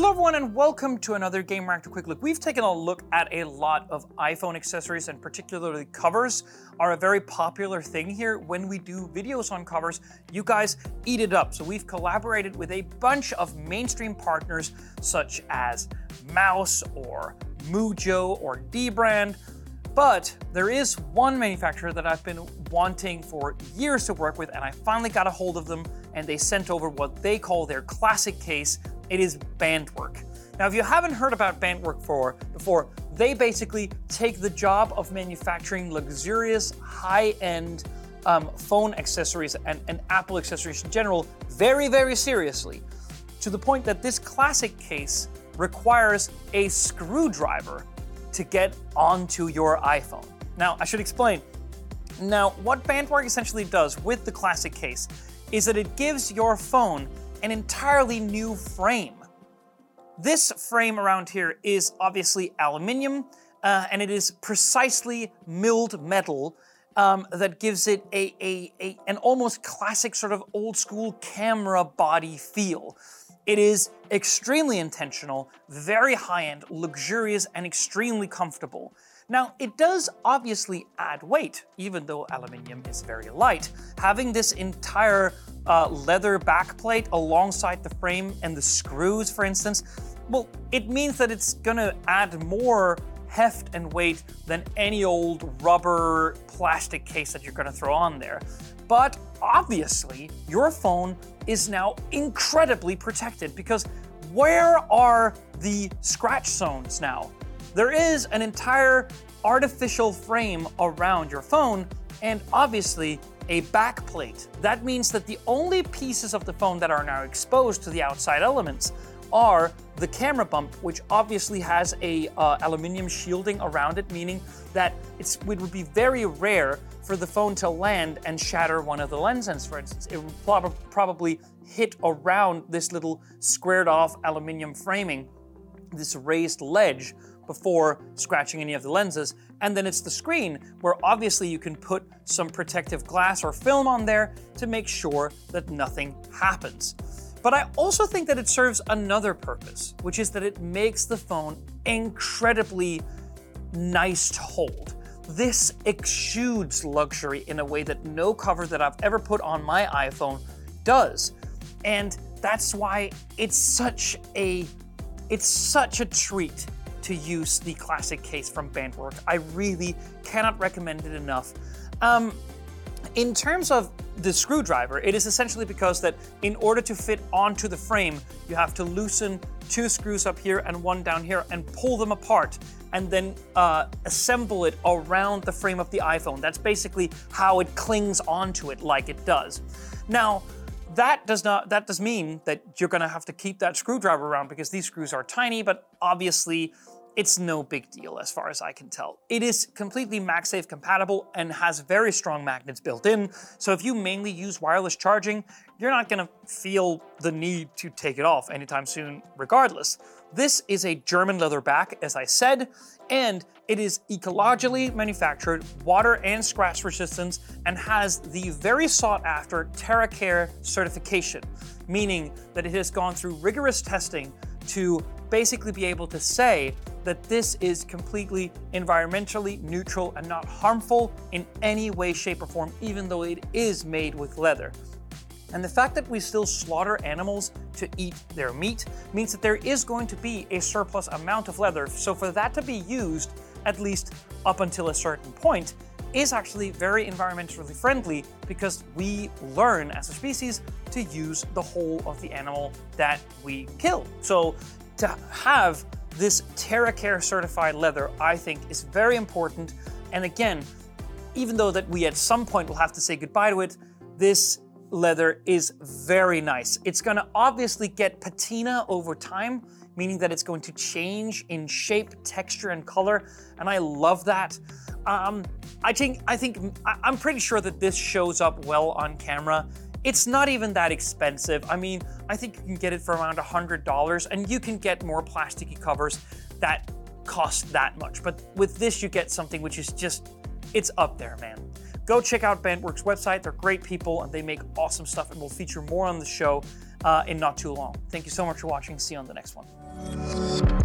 Hello everyone and welcome to another Gamereactor Quick Look. We've taken a look at a lot of iPhone accessories and particularly covers are a very popular thing here. When we do videos on covers, you guys eat it up. So we've collaborated with a bunch of mainstream partners such as Mous or Mujjo or Dbrand. But there is one manufacturer that I've been wanting for years to work with and I finally got a hold of them and they sent over what they call their classic case it is BandWerk. Now, if you haven't heard about BandWerk for, before, they basically take the job of manufacturing luxurious, high-end um, phone accessories and, and Apple accessories in general very, very seriously, to the point that this classic case requires a screwdriver to get onto your iPhone. Now, I should explain. Now, what BandWerk essentially does with the classic case is that it gives your phone an entirely new frame. This frame around here is obviously aluminium, uh, and it is precisely milled metal um, that gives it a, a, a, an almost classic sort of old school camera body feel. It is extremely intentional, very high end, luxurious, and extremely comfortable. Now, it does obviously add weight, even though aluminium is very light. Having this entire uh, leather backplate alongside the frame and the screws, for instance, well, it means that it's gonna add more heft and weight than any old rubber plastic case that you're gonna throw on there. But obviously, your phone is now incredibly protected because where are the scratch zones now? There is an entire artificial frame around your phone, and obviously a backplate. That means that the only pieces of the phone that are now exposed to the outside elements are the camera bump, which obviously has a uh, aluminium shielding around it, meaning that it would be very rare for the phone to land and shatter one of the lens ends, for instance. It would prob probably hit around this little squared off aluminium framing, this raised ledge, before scratching any of the lenses. And then it's the screen where obviously you can put some protective glass or film on there to make sure that nothing happens. But I also think that it serves another purpose, which is that it makes the phone incredibly nice to hold. This exudes luxury in a way that no cover that I've ever put on my iPhone does. And that's why it's such a it's such a treat to use the classic case from BandWerk. I really cannot recommend it enough. Um, in terms of the screwdriver, it is essentially because that in order to fit onto the frame, you have to loosen two screws up here and one down here and pull them apart and then uh, assemble it around the frame of the iPhone. That's basically how it clings onto it like it does. Now, that does not that does mean that you're going to have to keep that screwdriver around because these screws are tiny, but obviously it's no big deal as far as I can tell. It is completely MagSafe compatible and has very strong magnets built in, so if you mainly use wireless charging, you're not gonna feel the need to take it off anytime soon regardless. This is a German leather back, as I said, and it is ecologically manufactured, water and scratch resistance, and has the very sought after TerraCare certification, meaning that it has gone through rigorous testing to basically be able to say that this is completely environmentally neutral and not harmful in any way, shape, or form, even though it is made with leather. And the fact that we still slaughter animals to eat their meat means that there is going to be a surplus amount of leather. So for that to be used, at least up until a certain point, is actually very environmentally friendly because we learn as a species to use the whole of the animal that we kill. So to have this TerraCare certified leather, I think, is very important. And again, even though that we at some point will have to say goodbye to it, this leather is very nice. It's gonna obviously get patina over time, meaning that it's going to change in shape, texture, and color, and I love that. Um, I think I think I'm pretty sure that this shows up well on camera. It's not even that expensive. I mean, I think you can get it for around $100 and you can get more plasticky covers that cost that much. But with this, you get something which is just, it's up there, man. Go check out BandWerk's website. They're great people and they make awesome stuff and we'll feature more on the show. uh, in not too long. Thank you so much for watching. See you on the next one.